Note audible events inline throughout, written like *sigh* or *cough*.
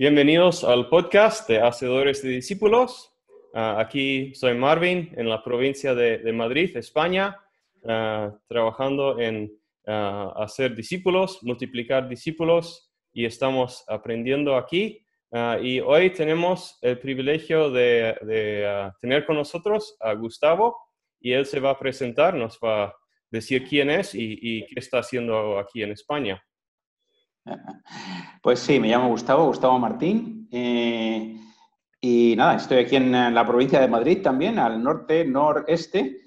Bienvenidos al podcast de Hacedores de Discípulos. Ah, aquí soy Marvin en la provincia de, Madrid, España, ah, trabajando en ah, hacer discípulos, multiplicar discípulos y estamos aprendiendo aquí. y hoy tenemos el privilegio de, tener con nosotros a Gustavo y él se va a presentar, nos va a decir quién es y qué está haciendo aquí en España. *laughs* Pues sí, me llamo Gustavo, Gustavo Martín. Eh, y nada, estoy aquí en la provincia de Madrid también, al norte, noreste.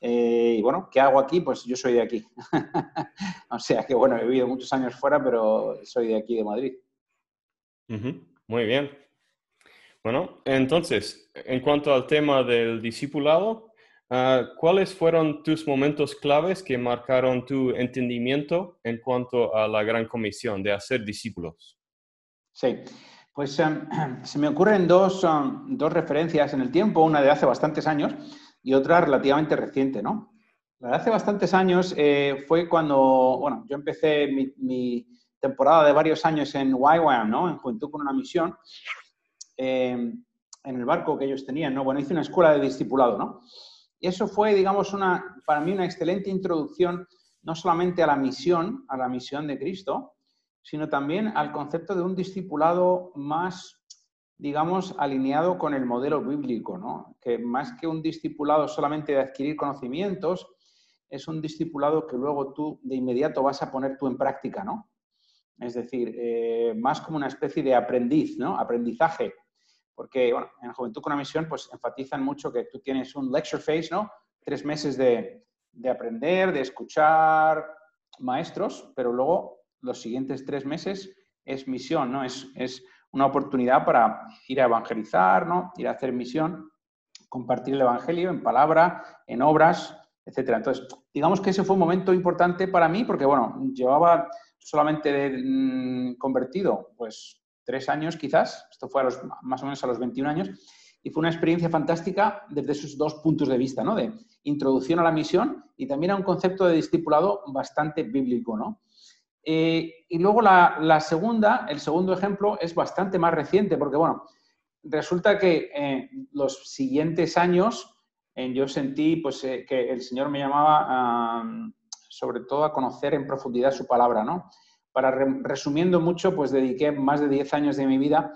Eh, y bueno, ¿qué hago aquí? Pues yo soy de aquí. *laughs* o sea que bueno, he vivido muchos años fuera, pero soy de aquí, de Madrid. Muy bien. Bueno, entonces, en cuanto al tema del discipulado, Ah, ¿Cuáles fueron tus momentos claves que marcaron tu entendimiento en cuanto a la gran comisión de hacer discípulos? Sí, pues em, *clears throat* se me ocurren dos, um, dos, referencias en el tiempo, una de hace bastantes años y otra relativamente reciente, ¿no? La de hace bastantes años eh, fue cuando, bueno, yo empecé mi, temporada de varios años en YWAM, ¿no? En Juventud con una Misión, em, en el barco que ellos tenían, ¿no? Bueno, hice una escuela de discipulado, ¿no? Y eso fue, digamos, una, para mí una excelente introducción no solamente a la misión, a la misión de Cristo, sino también al concepto de un discipulado más, digamos, alineado con el modelo bíblico, ¿no? Que más que un discipulado solamente de adquirir conocimientos, es un discipulado que luego tú de inmediato vas a poner tú en práctica, ¿no? Es decir, eh, más como una especie de aprendiz, ¿no? Aprendizaje porque, bueno, en Juventud con una Misión, pues enfatizan mucho que tú tienes un lecture phase, ¿no? Tres meses de, de aprender, de escuchar maestros, pero luego los siguientes tres meses es misión, ¿no? Es, es una oportunidad para ir a evangelizar, ¿no? Ir a hacer misión, compartir el Evangelio en palabra, en obras, etcétera. Entonces, digamos que ese fue un momento importante para mí porque, bueno, llevaba solamente mm, convertido, pues tres años quizás, esto fue a los, más o menos a los 21 años, y fue una experiencia fantástica desde esos dos puntos de vista, ¿no? De introducción a la misión y también a un concepto de discipulado bastante bíblico, ¿no? Eh, y luego la, segunda, el segundo ejemplo es bastante más reciente, porque bueno, resulta que eh, los siguientes años eh, yo sentí pues, que el Señor me llamaba sobre todo a conocer en profundidad su palabra, ¿no? Para resumiendo mucho, pues dediqué más de 10 años de mi vida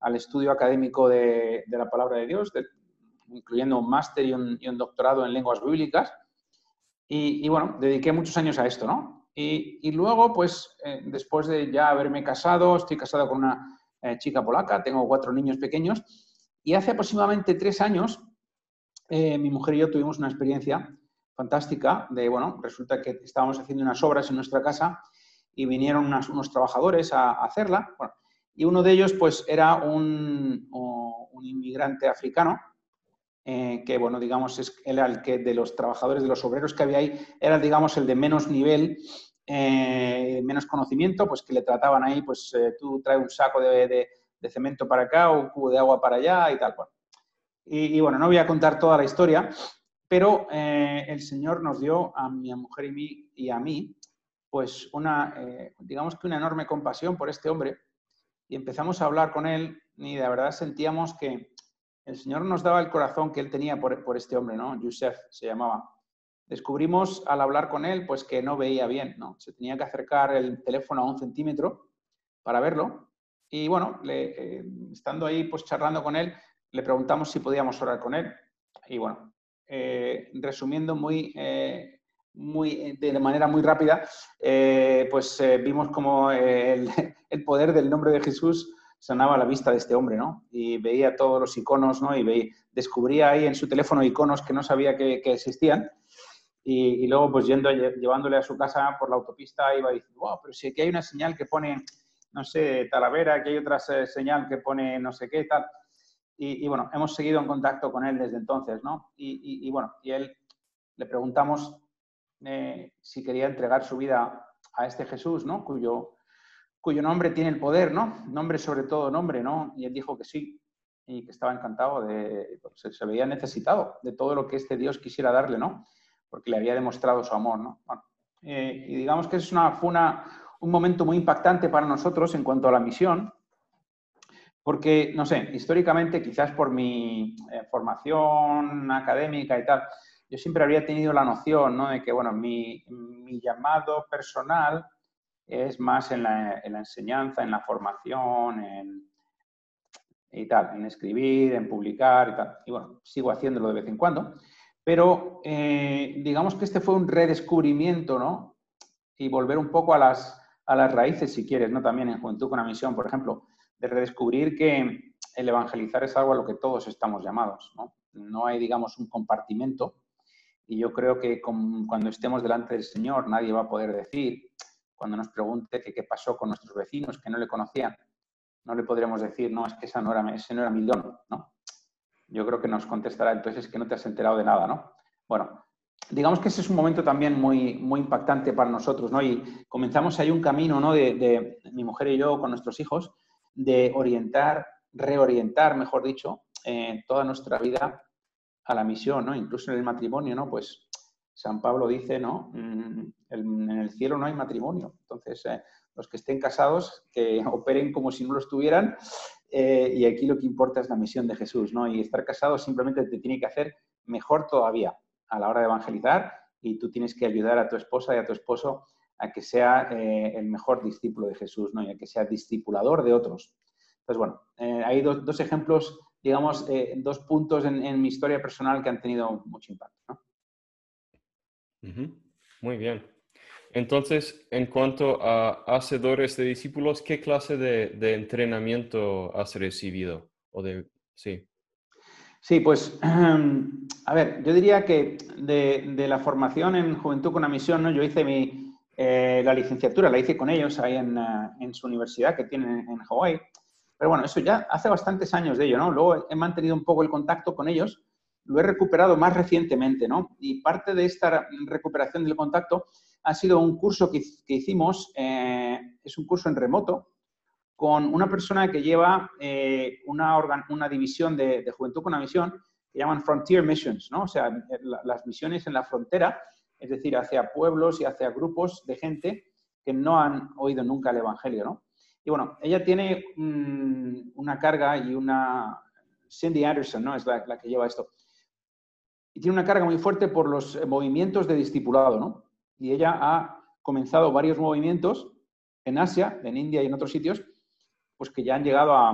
al estudio académico de, la palabra de Dios, incluyendo un máster y un, doctorado en lenguas bíblicas. Y, bueno, dediqué muchos años a esto, ¿no? Y, luego, pues, eh, después de ya haberme casado, estoy casado con una eh, chica polaca, tengo cuatro niños pequeños, y hace aproximadamente tres años, eh, mi mujer y yo tuvimos una experiencia fantástica de, bueno, resulta que estábamos haciendo unas obras en nuestra casa y vinieron unos trabajadores a, hacerla. y uno de ellos, pues, era un, un inmigrante africano, eh, que, bueno, digamos, es, era el que de los trabajadores, de los obreros que había ahí, era, digamos, el de menos nivel, eh, menos conocimiento, pues que le trataban ahí, pues eh, tú traes un saco de, de, cemento para acá un cubo de agua para allá y tal cual. Y, bueno, no voy a contar toda la historia, pero el Señor nos dio a mi mujer y a mí pues una, eh, digamos que una enorme compasión por este hombre y empezamos a hablar con él y de verdad sentíamos que el Señor nos daba el corazón que él tenía por, este hombre, ¿no? Yusef se llamaba. Descubrimos al hablar con él, pues que no veía bien, ¿no? Se tenía que acercar el teléfono a un centímetro para verlo. Y bueno, eh, estando ahí, pues charlando con él, le preguntamos si podíamos orar con él. Y bueno, eh, resumiendo muy muy, eh, de manera muy rápida, eh, pues eh, vimos como *laughs* el, poder del nombre de Jesús sonaba a la vista de este hombre, ¿no? Y veía todos los iconos, ¿no? Y descubría ahí en su teléfono iconos que no sabía que, existían. Y, luego, pues yendo, llevándole a su casa por la autopista, iba diciendo, wow, pero si aquí hay una señal que pone, no sé, Talavera, que hay otra señal que pone no sé qué, tal. Y, bueno, hemos seguido en contacto con él desde entonces, ¿no? Y, y bueno, y él le preguntamos eh, si quería entregar su vida a este Jesús, ¿no? Cuyo, cuyo nombre tiene el poder, ¿no? Nombre sobre todo nombre, ¿no? Y él dijo que sí y que estaba encantado de, pues, se, veía necesitado de todo lo que este Dios quisiera darle, ¿no? Porque le había demostrado su amor, ¿no? Eh, y digamos que es una, fue una, un momento muy impactante para nosotros en cuanto a la misión, Porque, no sé, históricamente, quizás por mi eh, formación académica y tal, yo siempre habría tenido la noción ¿no? de que, bueno, mi, llamado personal es más en la, enseñanza, en la formación, en, y tal, en escribir, en publicar y tal. Y bueno, sigo haciéndolo de vez en cuando. Pero eh, digamos que este fue un redescubrimiento, ¿no? Y volver un poco a las, a las raíces, si quieres, ¿no? También en Juventud con la Misión, por ejemplo, de redescubrir que el evangelizar es algo a lo que todos estamos llamados, ¿no? No hay, digamos, un compartimento y yo creo que cuando estemos delante del Señor nadie va a poder decir, cuando nos pregunte qué pasó con nuestros vecinos que no le conocían, no le podremos decir, no, es que esa no era, ese no era mi don, ¿no? Yo creo que nos contestará entonces que no te has enterado de nada, ¿no? Bueno, digamos que ese es un momento también muy, muy impactante para nosotros, ¿no? Y comenzamos ahí un camino, ¿no? De, de mi mujer y yo con nuestros hijos, de orientar, reorientar, mejor dicho, eh, toda nuestra vida a la misión, ¿no? Incluso en el matrimonio, ¿no? Pues San Pablo dice, ¿no? Mm, en el cielo no hay matrimonio. Entonces, eh, los que estén casados, que *laughs* operen como si no lo estuvieran. Eh, y aquí lo que importa es la misión de Jesús, ¿no? Y estar casado simplemente te tiene que hacer mejor todavía a la hora de evangelizar y tú tienes que ayudar a tu esposa y a tu esposo a que sea eh, el mejor discípulo de Jesús, ¿no? Y a que sea discipulador de otros. Entonces, bueno, hay dos, dos ejemplos digamos, eh, dos puntos en, mi historia personal que han tenido mucho impacto. Muy bien. Entonces, en cuanto a hacedores de discípulos, ¿qué clase de, entrenamiento has recibido? O de, sí. Sí, pues, *clears throat* a ver, yo diría que de, la formación en Juventud con la Misión, ¿no? yo hice mi, eh, la licenciatura, la hice con ellos ahí en, eh, en su universidad que tienen en Hawái. Pero bueno, eso ya hace bastantes años de ello, ¿no? Luego he mantenido un poco el contacto con ellos, lo he recuperado más recientemente, ¿no? Y parte de esta recuperación del contacto ha sido un curso que, hicimos, eh, es un curso en remoto, con una persona que lleva eh, una, una, división de, Juventud con una misión que llaman Frontier Missions, ¿no? O sea, las misiones en la frontera, es decir, hacia pueblos y hacia grupos de gente que no han oído nunca el Evangelio, ¿no? Y bueno, ella tiene una carga y una... Cindy Anderson, ¿no? Es la, que lleva esto. Y tiene una carga muy fuerte por los movimientos de discipulado, ¿no? Y ella ha comenzado varios movimientos en Asia, en India y en otros sitios, pues que ya han llegado a,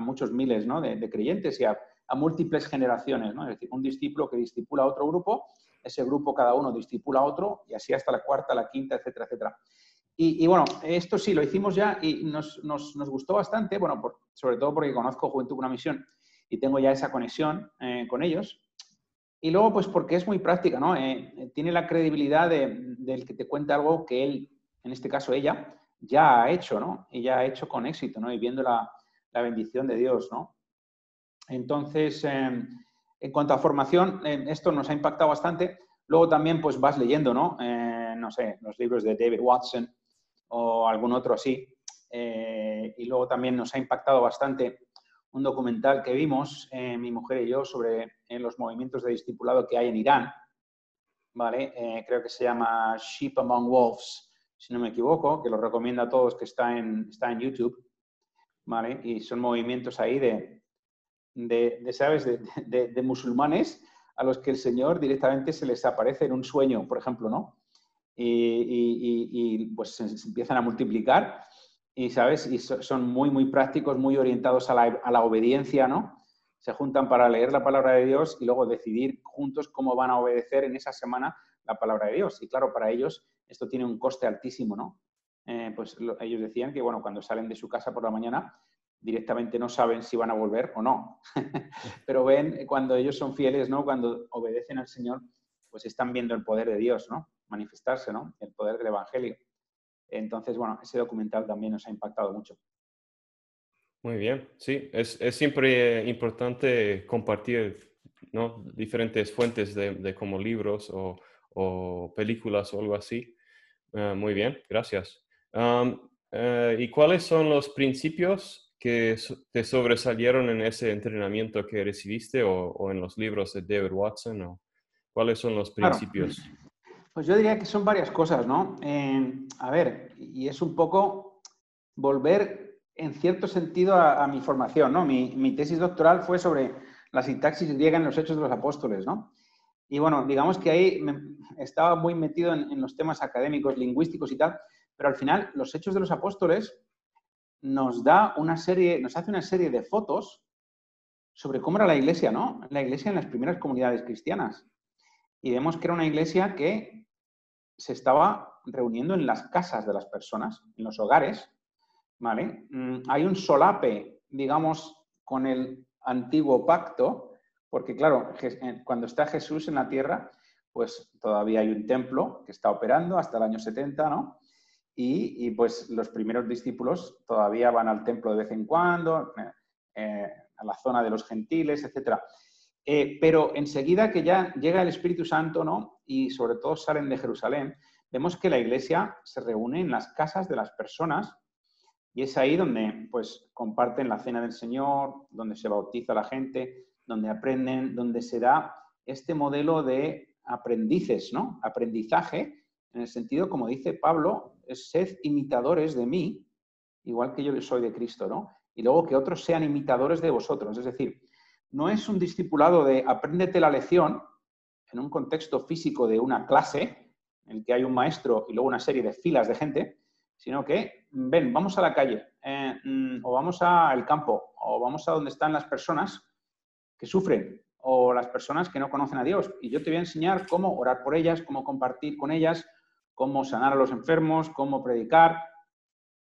muchos miles ¿no? de, creyentes y a, múltiples generaciones, ¿no? Es decir, un discípulo que discipula a otro grupo, ese grupo cada uno discipula a otro y así hasta la cuarta, la quinta, etcétera, etcétera. Y, bueno, esto sí, lo hicimos ya y nos, nos, gustó bastante, bueno, sobre todo porque conozco Juventud con una misión y tengo ya esa conexión eh, con ellos. Y luego, pues porque es muy práctica, ¿no? Eh, tiene la credibilidad de, del que te cuenta algo que él, en este caso ella, ya ha hecho, ¿no? Y ya ha hecho con éxito, ¿no? Y viendo la, bendición de Dios, ¿no? Entonces, em, en cuanto a formación, em, esto nos ha impactado bastante. Luego también, pues vas leyendo, ¿no? Eh, no sé, los libros de David Watson, o algún otro así. Eh, y luego también nos ha impactado bastante un documental que vimos, eh, mi mujer y yo, sobre eh, los movimientos de discipulado que hay en Irán. ¿vale? creo que se llama Sheep Among Wolves, si no me equivoco, que lo recomiendo a todos, que está en, está en YouTube. ¿vale? Y son movimientos ahí de, de, ¿sabes?, de, de, musulmanes a los que el Señor directamente se les aparece en un sueño, por ejemplo, ¿no? Y, pues se, empiezan a multiplicar y, ¿sabes? Y son muy, muy prácticos, muy orientados a la, a la, obediencia, ¿no? Se juntan para leer la palabra de Dios y luego decidir juntos cómo van a obedecer en esa semana la palabra de Dios. Y claro, para ellos esto tiene un coste altísimo, ¿no? Eh, pues ellos decían que, bueno, cuando salen de su casa por la mañana, directamente no saben si van a volver o no. *laughs* Pero ven, cuando ellos son fieles, ¿no? Cuando obedecen al Señor, pues están viendo el poder de Dios, ¿no? Manifestarse, ¿no? El poder del Evangelio. Entonces, bueno, ese documental también nos ha impactado mucho. Muy bien, sí, es, siempre importante compartir ¿no? diferentes fuentes de, como libros o, películas o algo así. Ah, muy bien, gracias. Eh, ¿Y cuáles son los principios que te sobresalieron en ese entrenamiento que recibiste o, en los libros de David Watson? O? ¿Cuáles son los principios? Pues yo diría que son varias cosas, ¿no? a ver, y es un poco volver en cierto sentido a, mi formación, ¿no? Mi, tesis doctoral fue sobre la sintaxis griega en los Hechos de los Apóstoles, ¿no? Y bueno, digamos que ahí estaba muy metido en, los temas académicos, lingüísticos y tal, pero al final los Hechos de los Apóstoles nos da una serie, nos hace una serie de fotos sobre cómo era la iglesia, ¿no? La iglesia en las primeras comunidades cristianas. Y vemos que era una iglesia que se estaba reuniendo en las casas de las personas, en los hogares, ¿vale? Mm, hay un solape, digamos, con el antiguo pacto, porque claro, cuando está Jesús en la tierra, pues todavía hay un templo que está operando hasta el año 70, ¿no? Y, pues los primeros discípulos todavía van al templo de vez en cuando, eh, eh, a la zona de los gentiles, etc. pero enseguida que ya llega el Espíritu Santo, ¿no? Y sobre todo salen de Jerusalén, vemos que la iglesia se reúne en las casas de las personas y es ahí donde pues comparten la cena del Señor, donde se bautiza la gente, donde aprenden, donde se da este modelo de aprendices, ¿no? Aprendizaje, en el sentido, como dice Pablo, sed imitadores de mí, igual que yo soy de Cristo, ¿no? Y luego que otros sean imitadores de vosotros. Es decir, no es un discipulado de apréndete la lección en un contexto físico de una clase, en el que hay un maestro y luego una serie de filas de gente, sino que, ven, vamos a la calle, eh, mm, o vamos al campo, o vamos a donde están las personas que sufren, o las personas que no conocen a Dios. Y yo te voy a enseñar cómo orar por ellas, cómo compartir con ellas, cómo sanar a los enfermos, cómo predicar,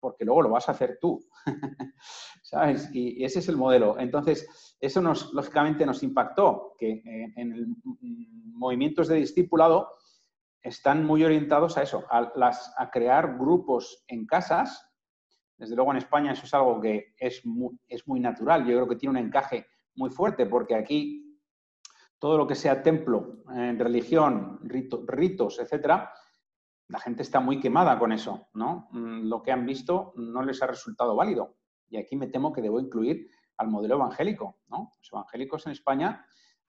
porque luego lo vas a hacer tú. *laughs* ¿Sabes? Y, ese es el modelo. Entonces, eso nos, lógicamente nos impactó, que eh, en el mm, movimientos de discipulado, están muy orientados a eso, a, crear grupos en casas. Desde luego en España eso es algo que es muy, es muy natural. Yo creo que tiene un encaje muy fuerte porque aquí todo lo que sea templo, eh, religión, ritos, etcétera, la gente está muy quemada con eso, ¿no? Mm, lo que han visto no les ha resultado válido. Y aquí me temo que debo incluir al modelo evangélico, ¿no? Los evangélicos en España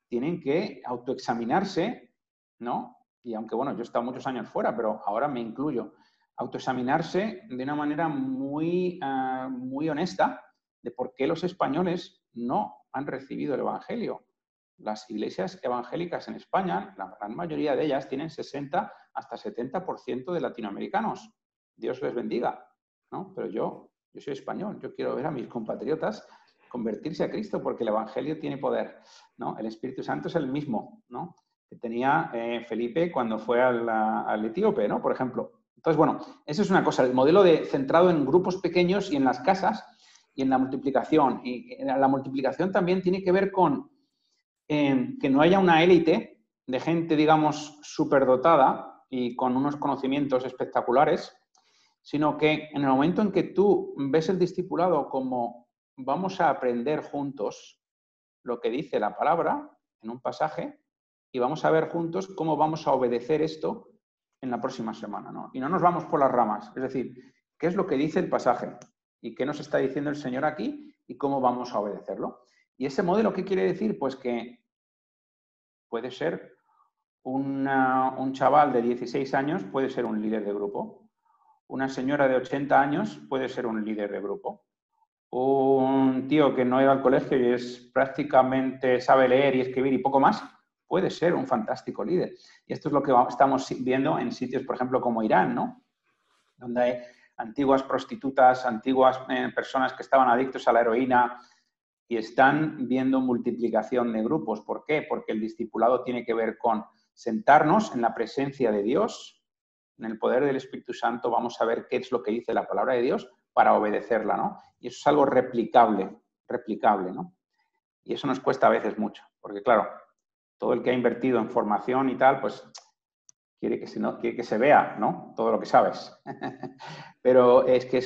tienen que autoexaminarse, ¿no? y aunque bueno, yo he estado muchos años fuera, pero ahora me incluyo, autoexaminarse de una manera muy, ah, muy honesta de por qué los españoles no han recibido el Evangelio. Las iglesias evangélicas en España, la gran mayoría de ellas tienen 60 hasta 70% de latinoamericanos. Dios les bendiga, ¿no? Pero yo, yo soy español, yo quiero ver a mis compatriotas convertirse a Cristo porque el Evangelio tiene poder, ¿no? El Espíritu Santo es el mismo, ¿no? que tenía eh, Felipe cuando fue al, etíope, ¿no? Por ejemplo. Entonces, bueno, eso es una cosa, el modelo de, centrado en grupos pequeños y en las casas y en la multiplicación. Y la multiplicación también tiene que ver con em, que no haya una élite de gente, digamos, superdotada y con unos conocimientos espectaculares, sino que en el momento en que tú ves el discipulado como vamos a aprender juntos lo que dice la palabra en un pasaje, y vamos a ver juntos cómo vamos a obedecer esto en la próxima semana. ¿no? Y no nos vamos por las ramas, es decir, qué es lo que dice el pasaje y qué nos está diciendo el Señor aquí y cómo vamos a obedecerlo. ¿Y ese modelo qué quiere decir? Pues que puede ser un chaval de 16 años, puede ser un líder de grupo. Una señora de 80 años puede ser un líder de grupo. Un tío que no iba al colegio y es prácticamente sabe leer y escribir y poco más, puede ser un fantástico líder. Y esto es lo que estamos viendo en sitios, por ejemplo, como Irán, ¿no? Donde hay antiguas prostitutas, antiguas eh, personas que estaban adictos a la heroína y están viendo multiplicación de grupos. ¿Por qué? Porque el discipulado tiene que ver con sentarnos en la presencia de Dios, en el poder del Espíritu Santo, vamos a ver qué es lo que dice la palabra de Dios para obedecerla, ¿no? Y eso es algo replicable, replicable, ¿no? Y eso nos cuesta a veces mucho, porque claro, todo el que ha invertido en formación y tal, pues quiere que se, no, quiere que se vea, ¿no? Todo lo que sabes. *laughs* Pero es que es